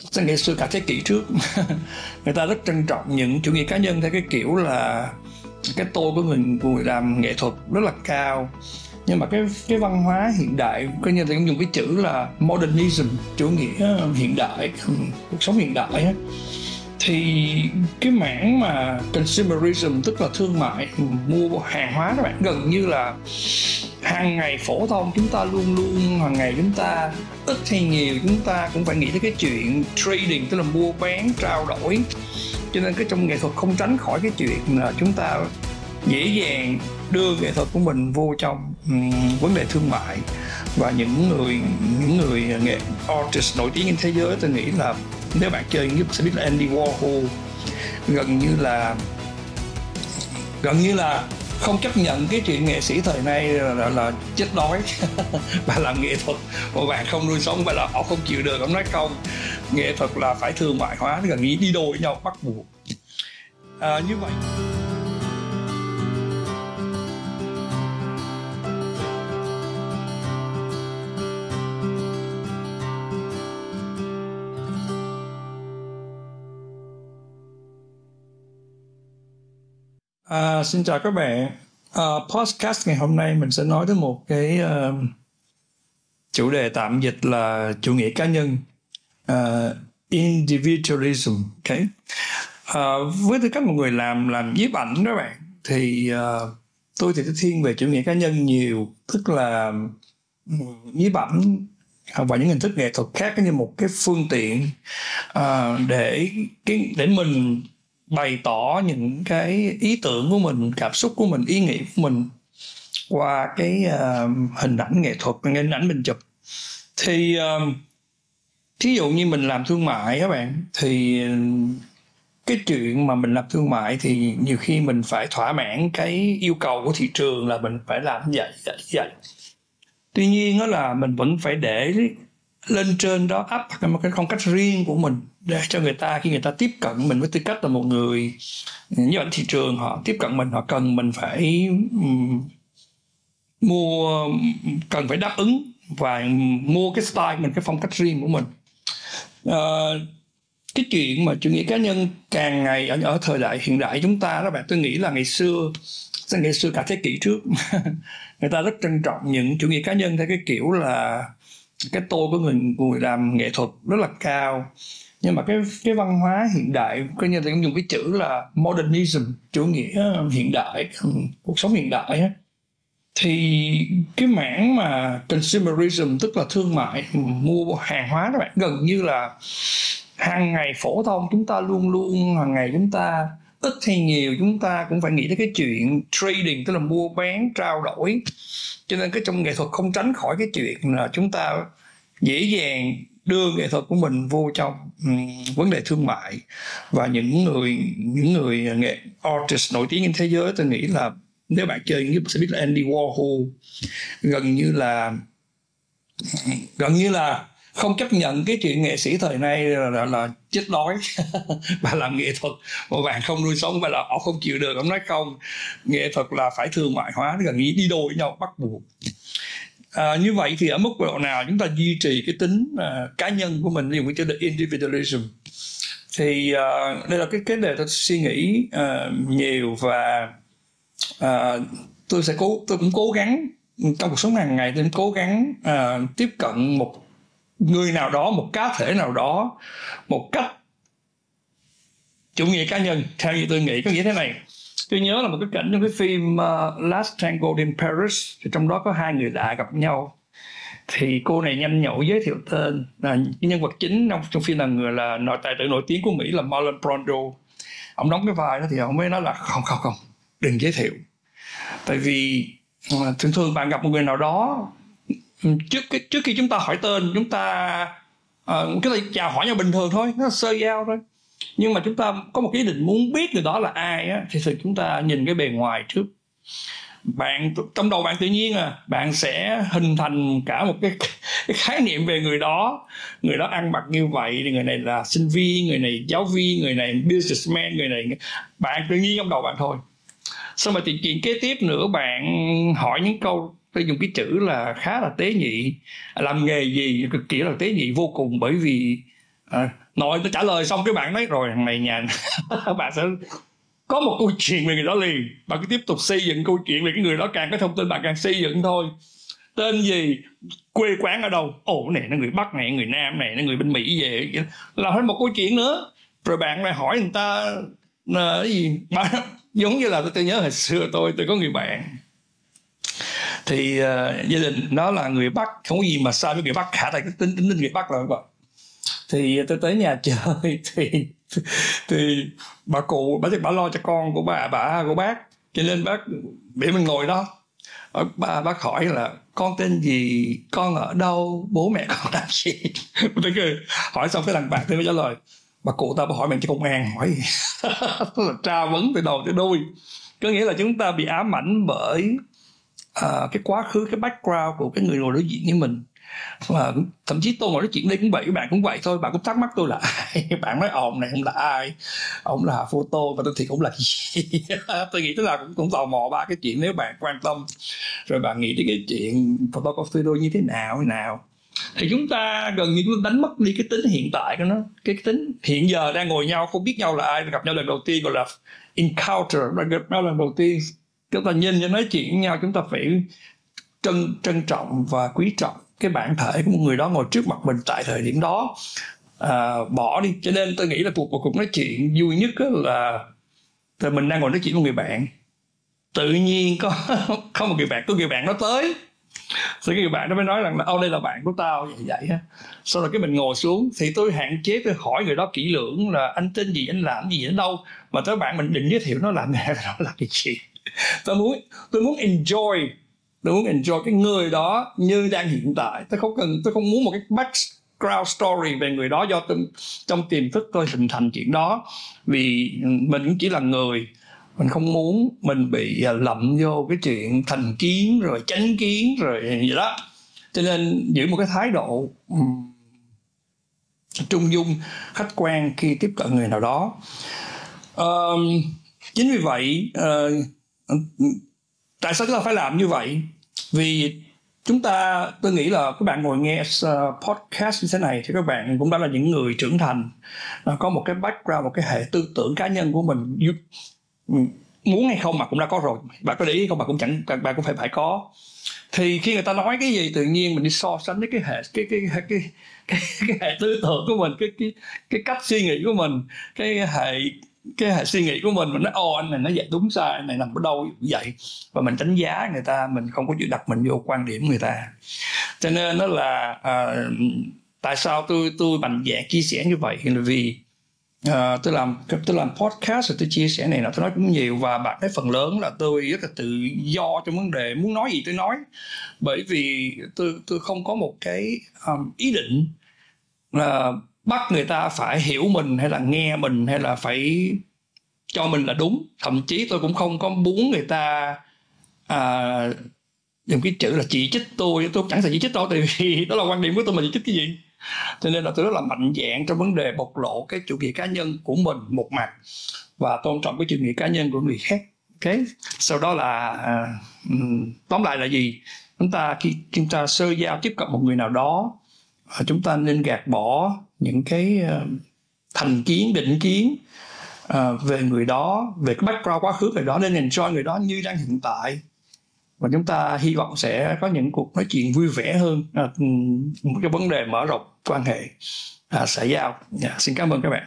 Sang nghệ xưa cả thế kỷ trước người ta rất trân trọng những chủ nghĩa cá nhân theo cái kiểu là cái tô của người người làm nghệ thuật rất là cao nhưng mà cái cái văn hóa hiện đại, coi như là cũng dùng cái chữ là modernism, chủ nghĩa hiện đại, cuộc sống hiện đại ấy. thì cái mảng mà consumerism, tức là thương mại, mua hàng hóa các bạn, gần như là hàng ngày phổ thông chúng ta luôn luôn hàng ngày chúng ta ít hay nhiều chúng ta cũng phải nghĩ tới cái chuyện trading tức là mua bán trao đổi. Cho nên cái trong nghệ thuật không tránh khỏi cái chuyện là chúng ta dễ dàng đưa nghệ thuật của mình vô trong um, vấn đề thương mại. Và những người những người nghệ artist nổi tiếng trên thế giới tôi nghĩ là nếu bạn chơi nhất sẽ biết là Andy Warhol gần như là gần như là không chấp nhận cái chuyện nghệ sĩ thời nay là, là, là chết đói. Và làm nghệ thuật mà bạn không nuôi sống và là họ không chịu được ông nói không. Nghệ thuật là phải thương mại hóa gần như đi đôi với nhau bắt buộc. À, như vậy. À, xin chào các bạn. À, podcast ngày hôm nay mình sẽ nói tới một cái uh, chủ đề tạm dịch là chủ nghĩa cá nhân, uh, individualism. Okay. Uh, với tư cách một người làm làm nhiếp ảnh đó bạn, thì uh, tôi thì thiên về chủ nghĩa cá nhân nhiều, tức là ừ, nhiếp ảnh à, và những hình thức nghệ thuật khác như một cái phương tiện uh, để cái để mình bày tỏ những cái ý tưởng của mình cảm xúc của mình ý nghĩ của mình qua cái uh, hình ảnh nghệ thuật hình ảnh mình chụp. Thì uh, thí dụ như mình làm thương mại các bạn thì cái chuyện mà mình làm thương mại thì nhiều khi mình phải thỏa mãn cái yêu cầu của thị trường là mình phải làm vậy vậy vậy. Tuy nhiên đó là mình vẫn phải để lên trên đó áp một cái phong cách riêng của mình để cho người ta khi người ta tiếp cận mình với tư cách là một người như vậy thị trường họ tiếp cận mình họ cần mình phải um, mua cần phải đáp ứng và mua cái style mình cái phong cách riêng của mình. Uh, cái chuyện mà chủ nghĩa cá nhân càng ngày ở ở thời đại hiện đại chúng ta đó bạn tôi nghĩ là ngày xưa ngày xưa cả thế kỷ trước người ta rất trân trọng những chủ nghĩa cá nhân theo cái kiểu là cái tôi của người người làm nghệ thuật rất là cao. Nhưng mà cái cái văn hóa hiện đại, coi như là dùng cái chữ là modernism, chủ nghĩa hiện đại, cuộc sống hiện đại á, thì cái mảng mà consumerism, tức là thương mại, mua hàng hóa các bạn, gần như là hàng ngày phổ thông chúng ta luôn luôn, hàng ngày chúng ta ít hay nhiều chúng ta cũng phải nghĩ tới cái chuyện trading tức là mua bán trao đổi. Cho nên cái trong nghệ thuật không tránh khỏi cái chuyện là chúng ta dễ dàng đưa nghệ thuật của mình vô trong um, vấn đề thương mại. Và những người những người nghệ artist nổi tiếng trên thế giới tôi nghĩ là nếu bạn chơi những sẽ biết là Andy Warhol gần như là gần như là không chấp nhận cái chuyện nghệ sĩ thời nay là, là, là chết đói. Và làm nghệ thuật mà bạn không nuôi sống và là họ không chịu được. Ông nói không nghệ thuật là phải thương mại hóa gần như đi đôi với nhau bắt buộc. À, như vậy thì ở mức độ nào chúng ta duy trì cái tính uh, cá nhân của mình dùng cái chữ là individualism? Thì uh, đây là cái cái đề tôi suy nghĩ uh, nhiều và uh, tôi sẽ cố tôi cũng cố gắng trong cuộc sống hàng ngày tôi cũng cố gắng uh, tiếp cận một người nào đó một cá thể nào đó một cách chủ nghĩa cá nhân theo như tôi nghĩ có nghĩa thế này. Tôi nhớ là một cái cảnh trong cái phim uh, Last Tango in Paris thì trong đó có hai người lạ gặp nhau. Thì cô này nhanh nhậu giới thiệu tên là nhân vật chính trong, trong phim là người là nội tài tử nổi tiếng của Mỹ là Marlon Brando. Ông đóng cái vai đó thì ông mới nói là không không không đừng giới thiệu. Tại vì ờ, thường thường bạn gặp một người nào đó trước cái trước khi chúng ta hỏi tên chúng ta uh, ta chào hỏi nhau bình thường thôi nó sơ giao thôi. Nhưng mà chúng ta có một cái ý định muốn biết người đó là ai á thì thực chúng ta nhìn cái bề ngoài trước. Bạn trong đầu bạn tự nhiên à bạn sẽ hình thành cả một cái, cái khái niệm về người đó. Người đó ăn mặc như vậy người này là sinh viên người này giáo viên người này businessman người này bạn tự nhiên trong đầu bạn thôi. Xong rồi thì chuyện kế tiếp nữa bạn hỏi những câu tôi dùng cái chữ là khá là tế nhị. Làm nghề gì cực kỳ là tế nhị vô cùng bởi vì à, nội tôi trả lời xong cái bạn nói rồi thằng này nhà bạn sẽ có một câu chuyện về người đó liền. Bạn cứ tiếp tục xây dựng câu chuyện về cái người đó càng có thông tin bạn càng xây dựng thôi. Tên gì? Quê quán ở đâu? Ồ này nó người bắc này người nam này nó người bên mỹ về. Là hết một câu chuyện nữa. Rồi bạn lại hỏi người ta là gì? Bạn giống như là tôi nhớ hồi xưa tôi tôi có người bạn thì uh, gia đình nó là người bắc không có gì mà sai với người bắc cả tại cái tính tính người bắc là vậy. thì tôi tới nhà chơi thì thì bà cụ bà bà lo cho con của bà bà của bác. Cho nên bác để mình ngồi đó. Ờ, bà bác hỏi là con tên gì? Con ở đâu? Bố mẹ con làm gì? Tôi cười hỏi xong cái thằng bạn tôi mới trả lời. Bà cụ ta bà hỏi mình cho công an hỏi. Là tra vấn từ đầu tới đuôi. Có nghĩa là chúng ta bị ám ảnh bởi à, cái quá khứ cái background của cái người ngồi đối diện với mình. Và thậm chí tôi ngồi nói chuyện đây cũng vậy các bạn cũng vậy thôi bạn cũng thắc mắc tôi là ai? Bạn nói ông này không là ai? Ông là photo và tôi thì cũng là gì. Tôi nghĩ tức là cũng, cũng tò mò ba cái chuyện nếu bạn quan tâm rồi bạn nghĩ đến cái chuyện photography đôi như thế nào thế nào. Thì chúng ta gần như chúng ta đánh mất đi cái tính hiện tại của nó. Cái tính hiện giờ đang ngồi nhau không biết nhau là ai gặp nhau lần đầu tiên gọi là encounter gặp nhau lần đầu tiên chúng ta nhìn cho nói chuyện với nhau chúng ta phải trân trân trọng và quý trọng cái bản thể của một người đó ngồi trước mặt mình tại thời điểm đó. À, bỏ đi. Cho nên tôi nghĩ là cuộc cuộc nói chuyện vui nhất là thì mình đang ngồi nói chuyện với người bạn. Tự nhiên có có một người bạn có người bạn nó tới. Thì cái người bạn nó mới nói rằng là ô đây là bạn của tao. Vậy vậy á. Sau rồi cái mình ngồi xuống thì tôi hạn chế tôi hỏi người đó kỹ lưỡng là anh tên gì? Anh làm gì? Ở đâu? Mà tới bạn mình định giới thiệu nó làm nghề nó là cái gì? tôi muốn tôi muốn enjoy tôi muốn enjoy cái người đó như đang hiện tại. Tôi không cần tôi không muốn một cái background story về người đó do tôi, trong tiềm thức tôi hình thành chuyện đó. Vì mình cũng chỉ là người mình không muốn mình bị à, lậm vô cái chuyện thành kiến rồi chánh kiến rồi gì đó. Cho nên giữ một cái thái độ trung dung khách quan khi tiếp cận người nào đó. Um, chính vì vậy uh, tại sao chúng ta phải làm như vậy? Vì chúng ta tôi nghĩ là các bạn ngồi nghe ờ, podcast như thế này thì các bạn cũng đã là những người trưởng thành. Có một cái background một cái hệ tư tưởng cá nhân của mình. Ừ, muốn hay không mà cũng đã có rồi. Bạn có để ý không bạn cũng chẳng bạn cũng phải phải có. Thì khi người ta nói cái gì tự nhiên mình đi so sánh với cái hệ cái cái cái cái cái, cái hệ tư tưởng của mình cái cái cái cách suy nghĩ của mình cái hệ cái hệ suy nghĩ của mình mình nói ô anh này nó dạy đúng sai anh này nằm ở đâu vậy. Và mình đánh giá người ta mình không có chịu đặt mình vô quan điểm người ta. Cho nên nó là uh, tại sao tôi tôi mạnh dạn chia sẻ như vậy? Là vì uh, tôi làm tôi làm podcast rồi tôi chia sẻ này nọ tôi nói cũng nhiều và bạn thấy phần lớn là tôi rất là tự do trong vấn đề muốn nói gì tôi nói. Bởi vì tôi tôi không có một cái um, ý định là bắt người ta phải hiểu mình hay là nghe mình hay là phải cho mình là đúng. Thậm chí tôi cũng không có muốn người ta à, dùng cái chữ là chỉ trích tôi. Tôi chẳng thể chỉ trích tôi tại vì đó là quan điểm của tôi mà chỉ trích cái gì. Cho nên là tôi rất là mạnh dạng trong vấn đề bộc lộ cái chủ nghĩa cá nhân của mình một mặt và tôn trọng cái chủ nghĩa cá nhân của người khác. Ok? Sau đó là à, tóm lại là gì? Chúng ta khi chúng ta sơ giao tiếp cận một người nào đó Ờ, chúng ta nên gạt bỏ những cái ờ, thành kiến định kiến ờ, về người đó về cái background quá khứ người đó nên enjoy người đó như đang hiện tại. Và chúng ta hy vọng sẽ có những cuộc nói chuyện vui vẻ hơn uh, một cái vấn đề mở rộng quan hệ à, xã giao. Yeah, xin cảm ơn các bạn.